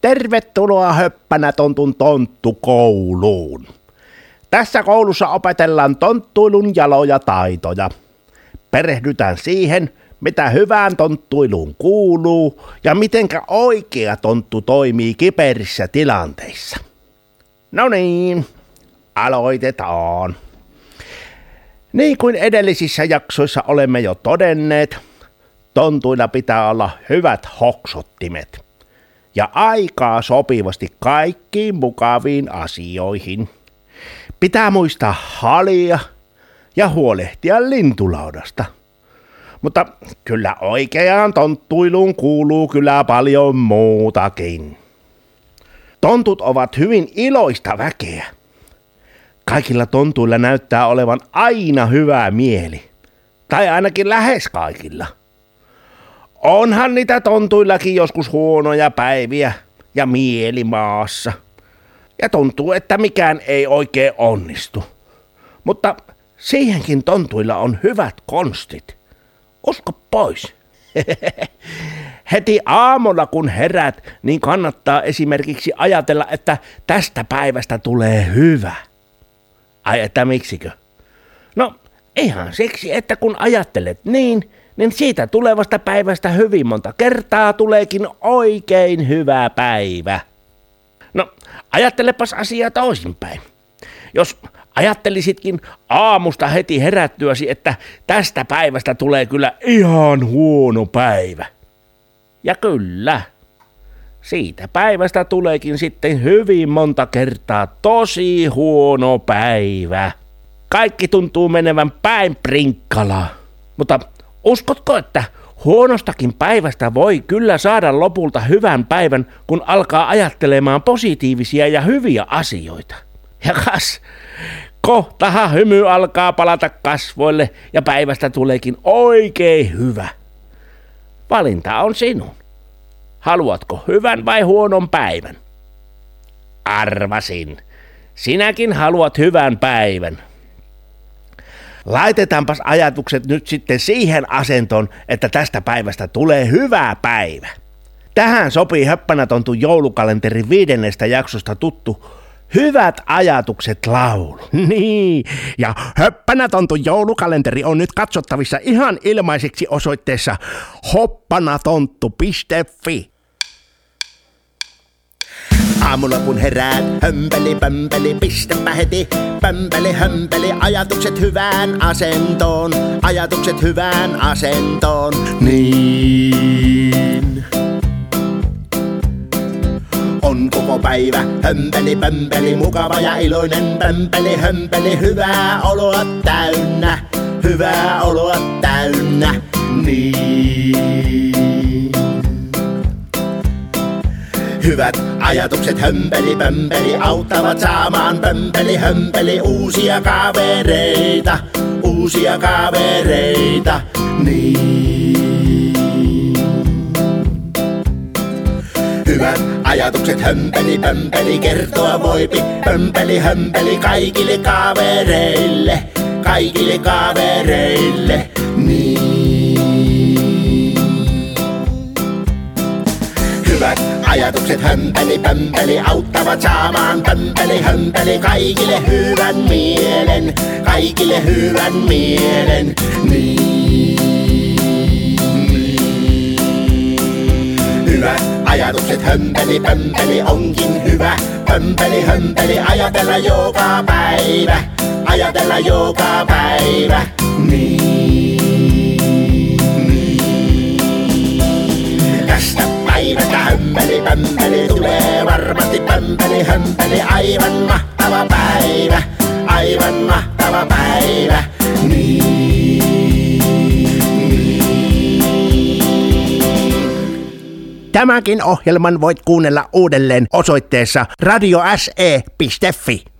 Tervetuloa höppänä tontun tonttukouluun. Tässä koulussa opetellaan tonttuilun jaloja taitoja. Perehdytään siihen, mitä hyvään tonttuiluun kuuluu ja mitenkä oikea tonttu toimii kiperissä tilanteissa. No niin, aloitetaan. Niin kuin edellisissä jaksoissa olemme jo todenneet, tontuilla pitää olla hyvät hoksottimet ja aikaa sopivasti kaikkiin mukaviin asioihin. Pitää muistaa halia ja huolehtia lintulaudasta. Mutta kyllä oikeaan tonttuiluun kuuluu kyllä paljon muutakin. Tontut ovat hyvin iloista väkeä. Kaikilla tontuilla näyttää olevan aina hyvä mieli. Tai ainakin lähes kaikilla. Onhan niitä tontuillakin joskus huonoja päiviä ja mieli maassa. Ja tuntuu, että mikään ei oikein onnistu. Mutta siihenkin tontuilla on hyvät konstit. Usko pois. Heti aamulla kun herät, niin kannattaa esimerkiksi ajatella, että tästä päivästä tulee hyvä. Ai että miksikö? No ihan siksi, että kun ajattelet niin, niin siitä tulevasta päivästä hyvin monta kertaa tuleekin oikein hyvä päivä. No, ajattelepas asiaa toisinpäin. Jos ajattelisitkin aamusta heti herättyäsi, että tästä päivästä tulee kyllä ihan huono päivä. Ja kyllä, siitä päivästä tuleekin sitten hyvin monta kertaa tosi huono päivä. Kaikki tuntuu menevän päin prinkkalaa. Mutta uskotko, että huonostakin päivästä voi kyllä saada lopulta hyvän päivän, kun alkaa ajattelemaan positiivisia ja hyviä asioita? Ja kas, kohtahan hymy alkaa palata kasvoille ja päivästä tuleekin oikein hyvä. Valinta on sinun. Haluatko hyvän vai huonon päivän? Arvasin. Sinäkin haluat hyvän päivän. Laitetaanpas ajatukset nyt sitten siihen asentoon, että tästä päivästä tulee hyvä päivä. Tähän sopii höppänätontu joulukalenterin viidennestä jaksosta tuttu Hyvät ajatukset laulu. Niin, ja höppänätontu joulukalenteri on nyt katsottavissa ihan ilmaiseksi osoitteessa hoppanatontu.fi. Aamulla kun heräät, hömpeli, pömpeli, pistäpä heti, pömpeli, hömpeli, ajatukset hyvään asentoon, ajatukset hyvään asentoon, niin. On koko päivä hömpeli, pömpeli, mukava ja iloinen. Pömpeli, hömpeli, hyvää oloa täynnä, hyvää oloa täynnä, niin. Hyvät ajatukset. Hömpeli pömpeli auttavat saamaan. Pömpeli hömpeli uusia kavereita, uusia kavereita, niin. Hyvät ajatukset. Hömpeli pömpeli kertoa voipi, pömpeli hömpeli kaikille kavereille, kaikille kavereille, niin. Ajatukset hömpeli pömpeli auttavat saamaan pömpeli hömpeli kaikille hyvän mielen, kaikille hyvän mielen, niin. Hyvät ajatukset hömpeli pömpeli onkin hyvä, pömpeli hömpeli ajatella joka päivä, ajatella joka päivä, niin. Pömpeli hömpeli aivan mahtava päivä, aivan mahtava päivä, Tämäkin ohjelman voit kuunnella uudelleen osoitteessa radiose.fi.